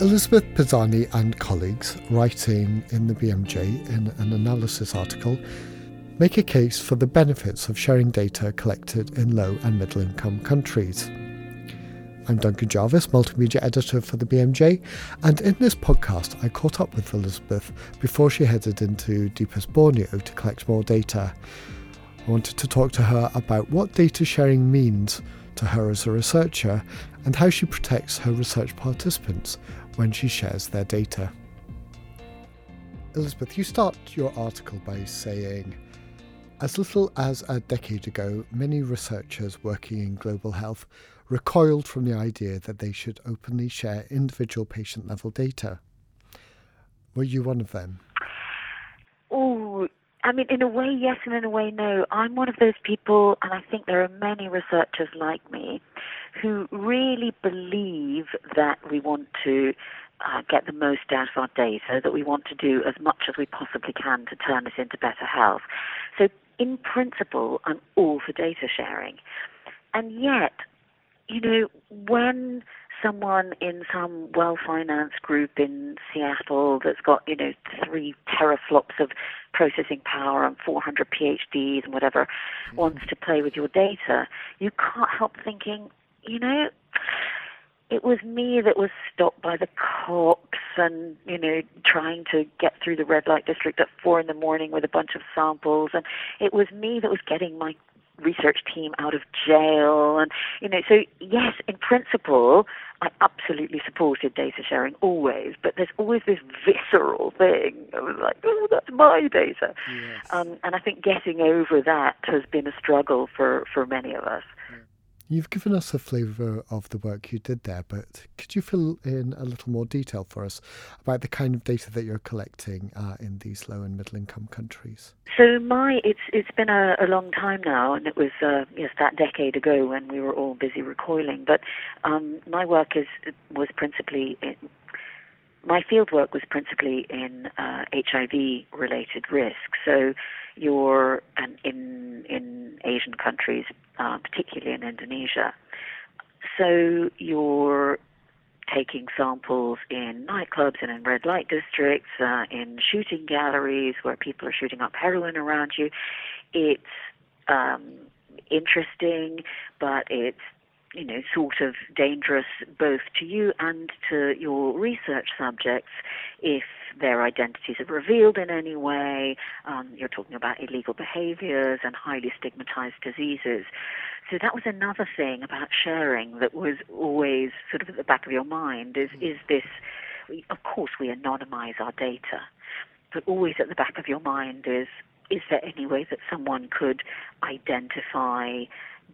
Elizabeth Pisani and colleagues, writing in the BMJ in an analysis article, make a case for the benefits of sharing data collected in low and middle income countries. I'm Duncan Jarvis, multimedia editor for the BMJ, and in this podcast, I caught up with Elizabeth before she headed into deepest Borneo to collect more data. I wanted to talk to her about what data sharing means to her as a researcher and how she protects her research participants when she shares their data. Elizabeth, you start your article by saying, as little as a decade ago, many researchers working in global health recoiled from the idea that they should openly share individual patient level data. Were you one of them? I mean, in a way, yes, and in a way, no. I'm one of those people, and I think there are many researchers like me, who really believe that we want to uh, get the most out of our data, that we want to do as much as we possibly can to turn this into better health. So, in principle, I'm all for data sharing. And yet, you know, when someone in some well-financed group in Seattle that's got, you know, three teraflops of processing power and 400 PhDs and whatever mm-hmm. wants to play with your data, you can't help thinking, you know, it was me that was stopped by the cops and, you know, trying to get through the red light district at four in the morning with a bunch of samples. And it was me that was getting my research team out of jail. And, you know, so yes, in principle, I absolutely supported data sharing always, but there's always this visceral thing. Was like, oh, that's my data. Yes. Um, and I think getting over that has been a struggle for, for many of us. You've given us a flavour of the work you did there, but could you fill in a little more detail for us about the kind of data that you're collecting uh, in these low and middle income countries? So my it's it's been a, a long time now, and it was uh, yes that decade ago when we were all busy recoiling. But um, my work is was principally in, my field work was principally in uh, HIV related risk. So you're and in in Asian countries, uh, particularly in Indonesia. So you're taking samples in nightclubs and in red light districts, uh, in shooting galleries where people are shooting up heroin around you. It's um, interesting, but it's you know, sort of dangerous both to you and to your research subjects if their identities are revealed in any way. Um, you're talking about illegal behaviors and highly stigmatized diseases. So that was another thing about sharing that was always sort of at the back of your mind is, is this, of course we anonymize our data, but always at the back of your mind is, is there any way that someone could identify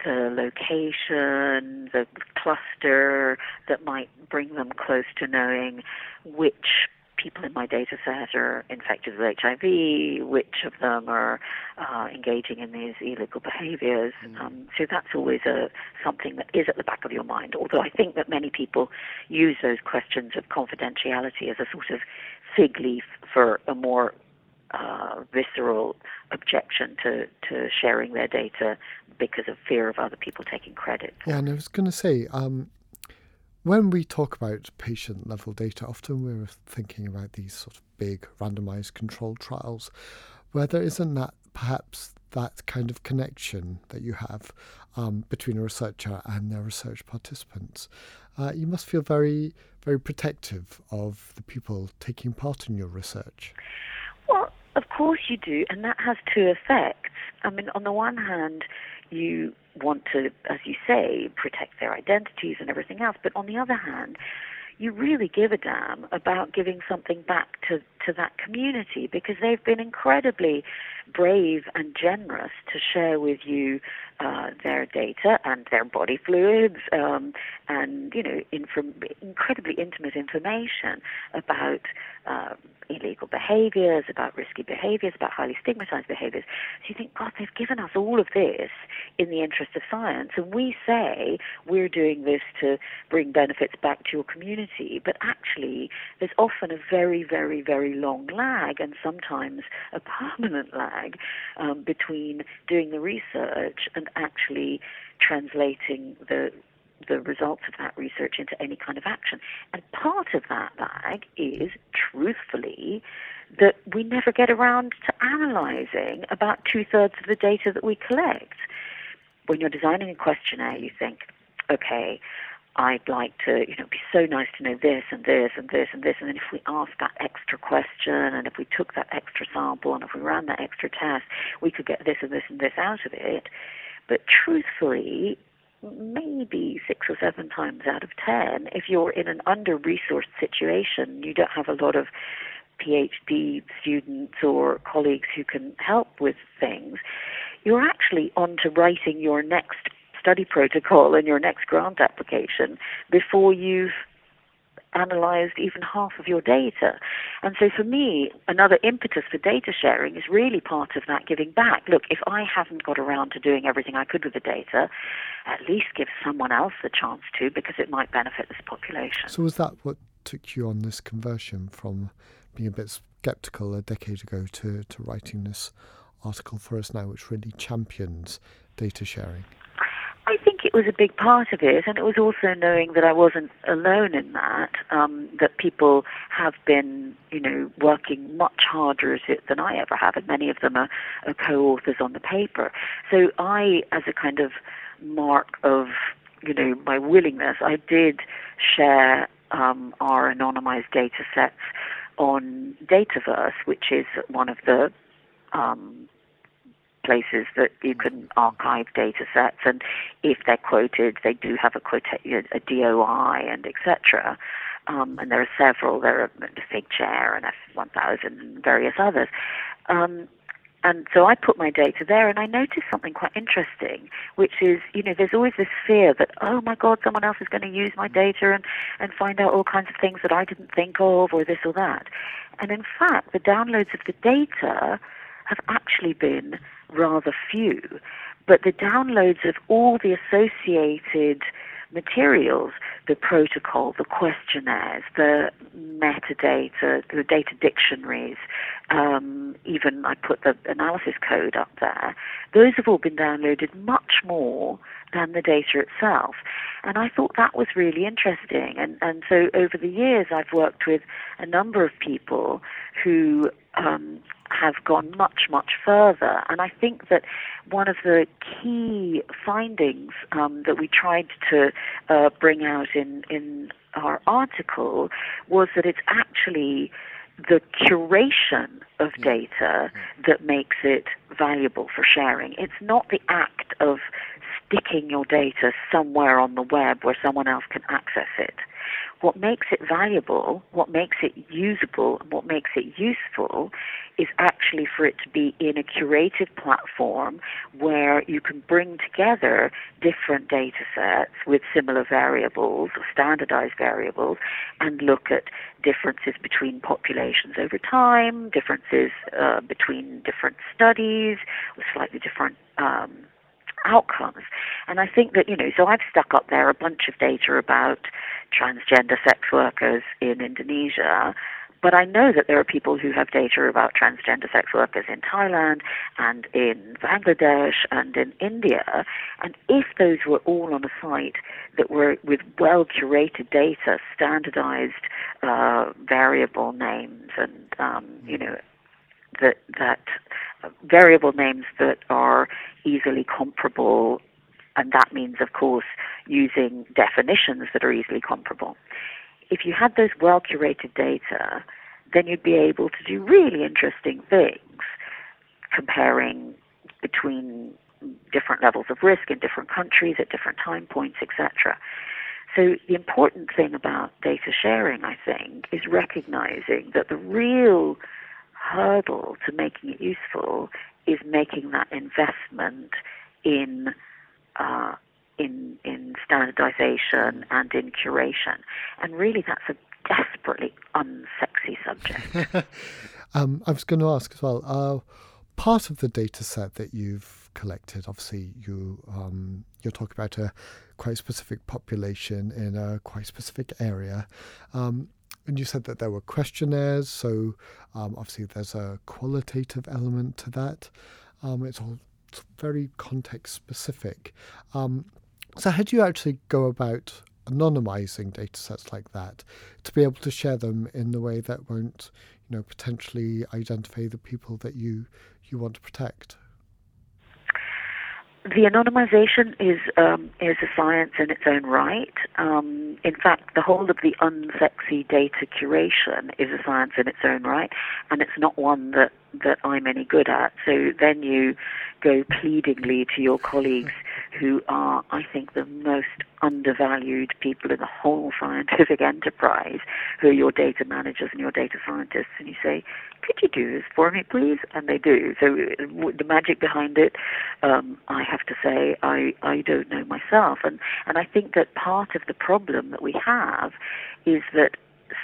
the location, the cluster that might bring them close to knowing which people in my data set are infected with HIV, which of them are uh, engaging in these illegal behaviors. Mm. Um, so that's always a, something that is at the back of your mind, although I think that many people use those questions of confidentiality as a sort of fig leaf for a more uh, visceral objection to, to sharing their data because of fear of other people taking credit. Yeah, and I was going to say, um, when we talk about patient level data, often we're thinking about these sort of big randomized controlled trials where there isn't that perhaps that kind of connection that you have um, between a researcher and their research participants. Uh, you must feel very, very protective of the people taking part in your research. Well, of course you do, and that has two effects. I mean, on the one hand, you want to, as you say, protect their identities and everything else, but on the other hand, you really give a damn about giving something back to, to that community because they've been incredibly brave and generous to share with you uh, their data and their body fluids um, and you know inform- incredibly intimate information about uh, illegal behaviors, about risky behaviors, about highly stigmatized behaviors. So you think, God, they've given us all of this in the interest of science, and we say we're doing this to bring benefits back to your community, but actually there's often a very, very, very long lag, and sometimes a permanent lag um, between doing the research and actually translating the the results of that research into any kind of action. And part of that bag is, truthfully, that we never get around to analysing about two thirds of the data that we collect. When you're designing a questionnaire, you think, okay, I'd like to, you know, be so nice to know this and this and this and this. And then if we ask that extra question and if we took that extra sample and if we ran that extra test, we could get this and this and this out of it. But truthfully, maybe six or seven times out of ten, if you're in an under resourced situation, you don't have a lot of PhD students or colleagues who can help with things, you're actually on to writing your next study protocol and your next grant application before you've analyzed even half of your data. And so for me, another impetus for data sharing is really part of that giving back. Look, if I haven't got around to doing everything I could with the data, at least give someone else the chance to because it might benefit this population. So was that what took you on this conversion from being a bit skeptical a decade ago to, to writing this article for us now, which really champions data sharing? I think it was a big part of it, and it was also knowing that I wasn't alone in that. Um, that people have been, you know, working much harder at it than I ever have, and many of them are, are co-authors on the paper. So I, as a kind of mark of, you know, my willingness, I did share um, our anonymized data sets on Dataverse, which is one of the um, places that you can archive data sets, and if they're quoted, they do have a, quota- a DOI and etc. Um, and there are several. There are the Figshare and F1000 and various others. Um, and so I put my data there and I noticed something quite interesting, which is, you know, there's always this fear that, oh my God, someone else is going to use my data and, and find out all kinds of things that I didn't think of or this or that. And in fact, the downloads of the data have actually been rather few, but the downloads of all the associated materials, the protocol, the questionnaires, the metadata, the data dictionaries, um, even I put the analysis code up there, those have all been downloaded much more than the data itself. And I thought that was really interesting. And, and so over the years, I've worked with a number of people who um, have gone much, much further. And I think that one of the key findings um, that we tried to uh, bring out in, in our article was that it's actually the curation of data that makes it valuable for sharing. It's not the act of sticking your data somewhere on the web where someone else can access it. What makes it valuable, what makes it usable, and what makes it useful is actually for it to be in a curated platform where you can bring together different data sets with similar variables standardized variables and look at differences between populations over time, differences uh, between different studies with slightly different um, outcomes. And I think that, you know, so I've stuck up there a bunch of data about transgender sex workers in Indonesia but I know that there are people who have data about transgender sex workers in Thailand and in Bangladesh and in India. And if those were all on a site that were with well curated data, standardized uh, variable names, and um, you know that that uh, variable names that are easily comparable and that means, of course, using definitions that are easily comparable if you had those well curated data, then you'd be able to do really interesting things, comparing between different levels of risk in different countries at different time points, etc. So the important thing about data sharing, I think, is recognizing that the real hurdle to making it useful is making that investment in uh, in in standardization and in curation. And really, that's a desperately unsexy subject. um, I was going to ask as well. Uh, part of the data set that you've collected, obviously, you um, you're talking about a quite specific population in a quite specific area. Um, and you said that there were questionnaires, so um, obviously there's a qualitative element to that. Um, it's all very context specific. Um, So, how do you actually go about anonymizing data sets like that to be able to share them in the way that won't, you know, potentially identify the people that you you want to protect? The anonymization is um, is a science in its own right. Um, in fact, the whole of the unsexy data curation is a science in its own right, and it's not one that that I'm any good at. So then you go pleadingly to your colleagues who are, I think, the most undervalued people in the whole scientific enterprise, who are your data managers and your data scientists, and you say, could you do this for me, please? And they do. So the magic behind it, um, I have to say, I, I don't know myself. And, and I think that part of the problem that we have is that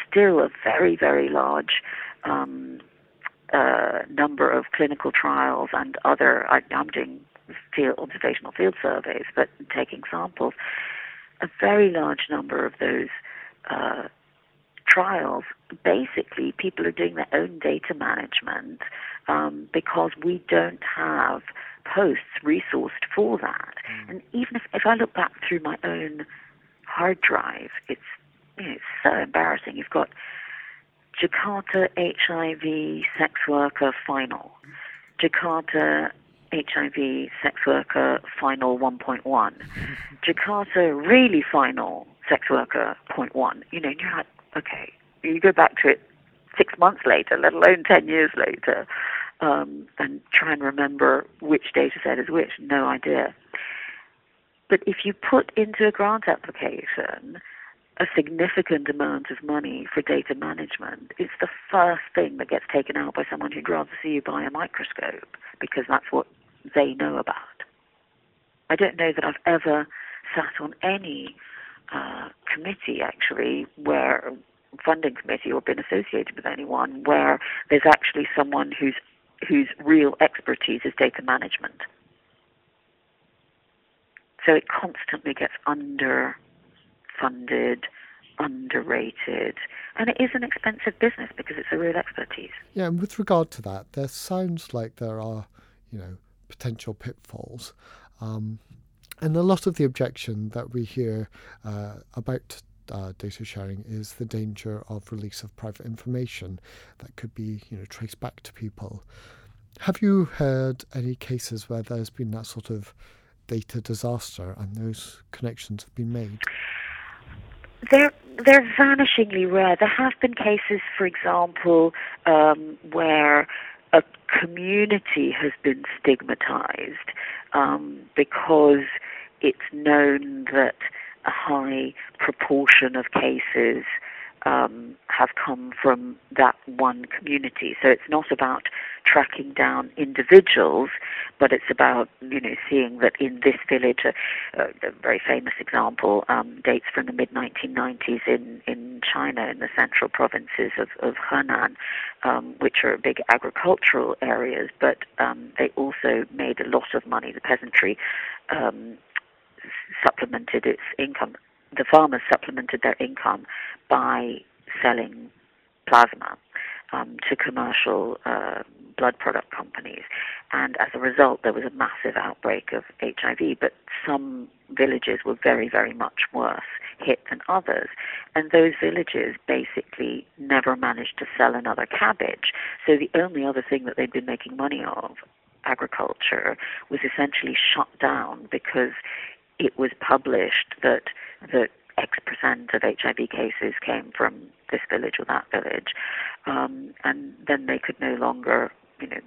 still a very, very large um, uh, number of clinical trials and other, I, I'm doing field, observational field surveys, but taking samples, a very large number of those uh, trials, basically people are doing their own data management um, because we don't have posts resourced for that. Mm. And even if, if I look back through my own hard drive, it's, you know, it's so embarrassing. You've got Jakarta HIV sex worker final, Jakarta HIV sex worker final 1.1, Jakarta really final sex worker point one. You know, and you're like, okay, you go back to it six months later, let alone 10 years later, um, and try and remember which data set is which. No idea. But if you put into a grant application a significant amount of money for data management, it's the first thing that gets taken out by someone who'd rather see you buy a microscope because that's what they know about. I don't know that I've ever sat on any uh, committee actually where funding committee or been associated with anyone where there's actually someone whose whose real expertise is data management. So it constantly gets underfunded, underrated, and it is an expensive business because it's a real expertise. Yeah, and with regard to that, there sounds like there are, you know, potential pitfalls. Um, and a lot of the objection that we hear uh, about uh, data sharing is the danger of release of private information that could be, you know, traced back to people. Have you heard any cases where there's been that sort of data disaster and those connections have been made? They're they're vanishingly rare. There have been cases, for example, um, where a community has been stigmatized um, because it's known that a high proportion of cases um, have come from that one community. So it's not about tracking down individuals, but it's about you know seeing that in this village, uh, uh, a very famous example um, dates from the mid 1990s in in China in the central provinces of, of Henan, um, which are big agricultural areas, but um, they also made a lot of money. The peasantry um, supplemented its income. The farmers supplemented their income by selling plasma um, to commercial uh, blood product companies. And as a result, there was a massive outbreak of HIV, but some villages were very, very much worse hit than others. And those villages basically never managed to sell another cabbage. So the only other thing that they'd been making money of, agriculture, was essentially shut down because it was published that that X percent of HIV cases came from this village or that village, um, and then they could no longer, you know,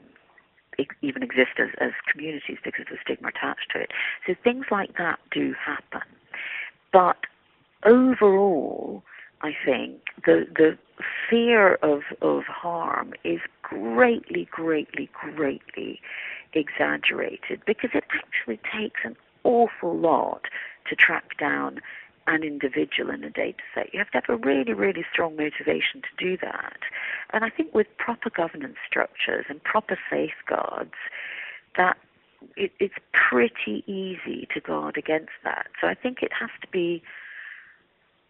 even exist as, as communities because of the stigma attached to it. So things like that do happen, but overall, I think the the fear of of harm is greatly, greatly, greatly exaggerated because it actually takes an awful lot to track down an individual in a data set. You have to have a really, really strong motivation to do that. And I think with proper governance structures and proper safeguards, that it, it's pretty easy to guard against that. So I think it has to be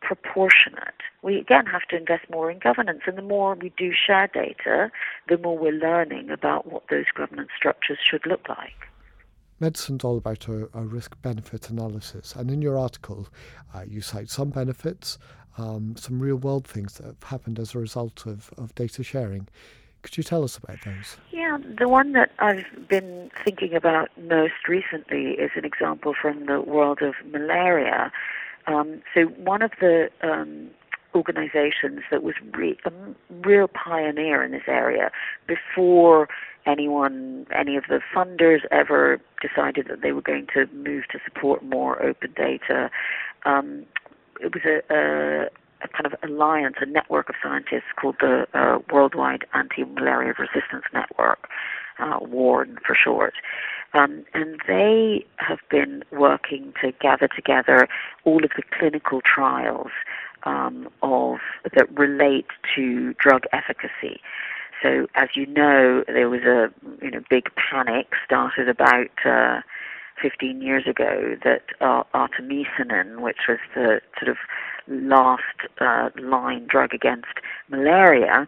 proportionate. We again have to invest more in governance, and the more we do share data, the more we're learning about what those governance structures should look like. Medicine's all about a, a risk benefit analysis. And in your article, uh, you cite some benefits, um, some real world things that have happened as a result of, of data sharing. Could you tell us about those? Yeah, the one that I've been thinking about most recently is an example from the world of malaria. Um, so, one of the um, organizations that was re- a real pioneer in this area before anyone, any of the funders ever decided that they were going to move to support more open data. Um, it was a, a, a, kind of alliance, a network of scientists called the uh, Worldwide Anti-Malaria Resistance Network, uh, WARN for short. Um, and they have been working to gather together all of the clinical trials um, of that relate to drug efficacy. So, as you know, there was a you know big panic started about uh, 15 years ago that uh, artemisinin, which was the sort of last uh, line drug against malaria,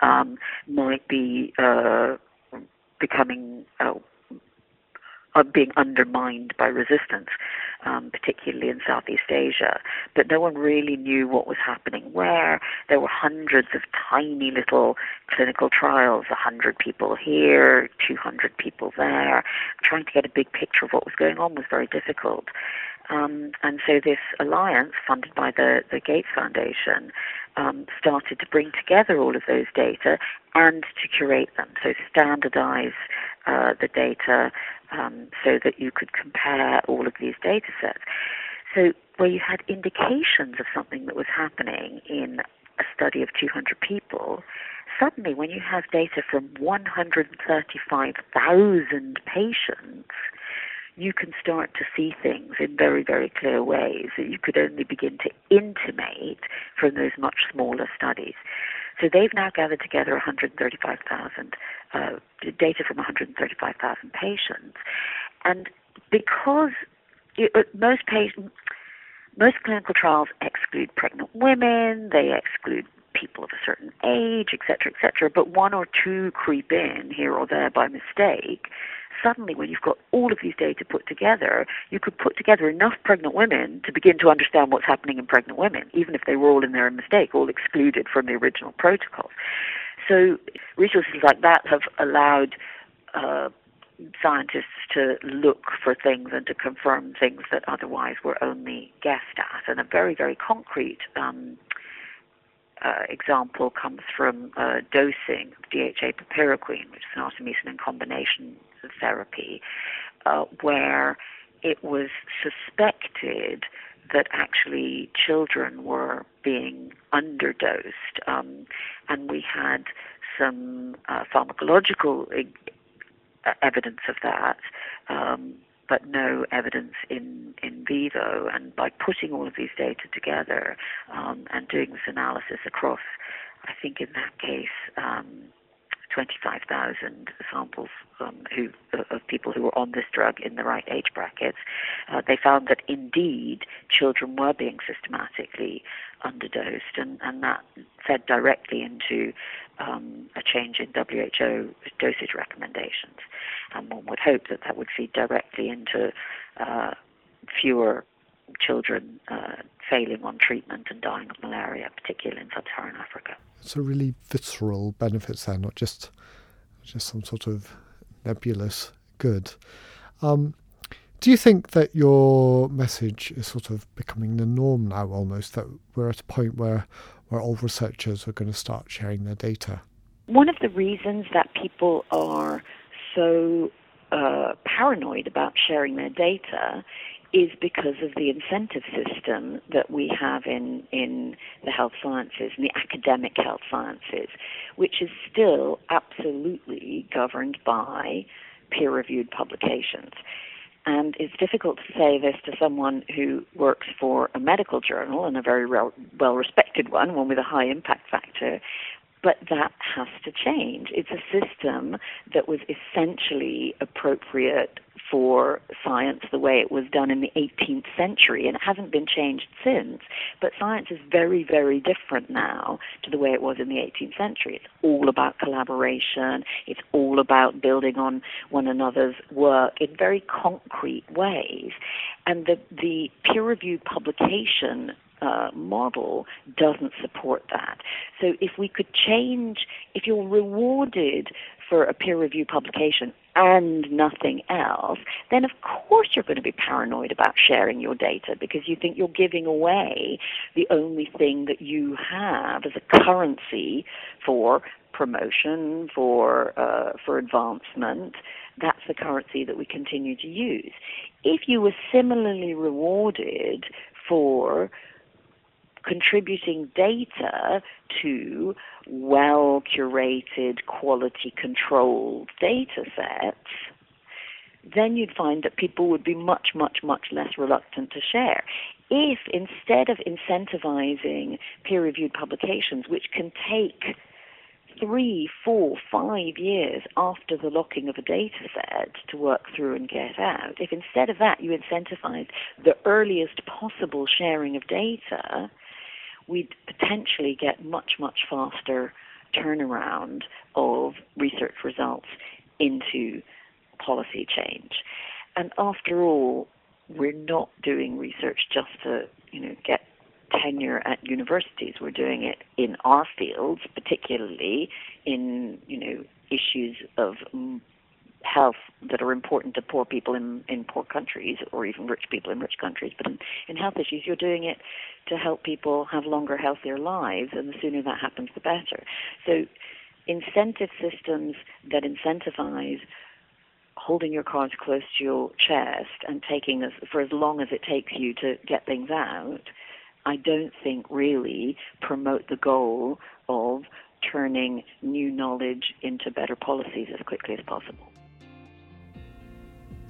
um, might be uh, becoming uh, are being undermined by resistance, um, particularly in Southeast Asia. But no one really knew what was happening where. There were hundreds of tiny little clinical trials, 100 people here, 200 people there. Trying to get a big picture of what was going on was very difficult. Um, and so this alliance, funded by the, the Gates Foundation, um, started to bring together all of those data and to curate them. So standardize uh, the data um, so that you could compare all of these data sets. So where you had indications of something that was happening in a study of 200 people, suddenly when you have data from 135,000 patients, you can start to see things in very, very clear ways that you could only begin to intimate from those much smaller studies. So they've now gathered together 135,000 uh, data from 135,000 patients, and because it, uh, most most clinical trials exclude pregnant women, they exclude people of a certain age, etc., etc. But one or two creep in here or there by mistake, suddenly when you've got all of these data put together, you could put together enough pregnant women to begin to understand what's happening in pregnant women, even if they were all in their mistake, all excluded from the original protocol. So resources like that have allowed uh, scientists to look for things and to confirm things that otherwise were only guessed at. And a very, very concrete um, uh, example comes from uh, dosing of DHA piperaquine, which is an artemisinin combination therapy, uh, where it was suspected that actually children were being underdosed, um, and we had some uh, pharmacological uh, evidence of that. Um, but no evidence in, in vivo. And by putting all of these data together um, and doing this analysis across, I think in that case, um, 25,000 samples um, who, of people who were on this drug in the right age brackets, uh, they found that indeed children were being systematically underdosed, and, and that fed directly into um, a change in WHO dosage recommendations. And one would hope that that would feed directly into uh, fewer children uh, failing on treatment and dying of malaria, particularly in sub-Saharan Africa. So really visceral benefits there, not just just some sort of nebulous good. Um, do you think that your message is sort of becoming the norm now almost, that we're at a point where, where all researchers are going to start sharing their data? One of the reasons that people are so uh, paranoid about sharing their data is because of the incentive system that we have in, in the health sciences and the academic health sciences, which is still absolutely governed by peer reviewed publications. And it's difficult to say this to someone who works for a medical journal and a very well respected one, one with a high impact factor, But that has to change. It's a system that was essentially appropriate for science the way it was done in the 18th century, and it hasn't been changed since. But science is very, very different now to the way it was in the 18th century. It's all about collaboration, it's all about building on one another's work in very concrete ways. And the, the peer reviewed publication uh, model doesn't support that. So if we could change, if you're rewarded for a peer review publication and nothing else, then of course you're going to be paranoid about sharing your data because you think you're giving away the only thing that you have as a currency for promotion, for uh, for advancement. That's the currency that we continue to use. If you were similarly rewarded for contributing data to well curated, quality controlled data sets, then you'd find that people would be much, much, much less reluctant to share. If instead of incentivizing peer reviewed publications, which can take three, four, five years after the locking of a data set to work through and get out, if instead of that you incentivize the earliest possible sharing of data, we'd potentially get much, much faster turnaround of research results into policy change. And after all, we're not doing research just to, you know, get tenure at universities. We're doing it in our fields, particularly in, you know, issues of health that are important to poor people in, in poor countries or even rich people in rich countries. But in, in health issues, you're doing it to help people have longer, healthier lives, and the sooner that happens, the better. So, incentive systems that incentivize holding your cards close to your chest and taking this for as long as it takes you to get things out, I don't think really promote the goal of turning new knowledge into better policies as quickly as possible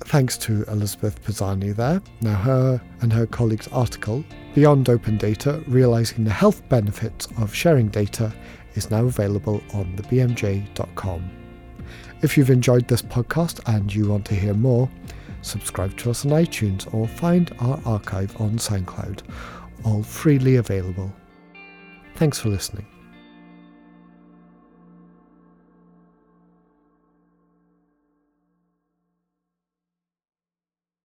thanks to Elizabeth Pisani there. Now, her and her colleagues' article, Beyond Open Data Realizing the Health Benefits of Sharing Data, is now available on thebmj.com. If you've enjoyed this podcast and you want to hear more, subscribe to us on iTunes or find our archive on SoundCloud, all freely available. Thanks for listening.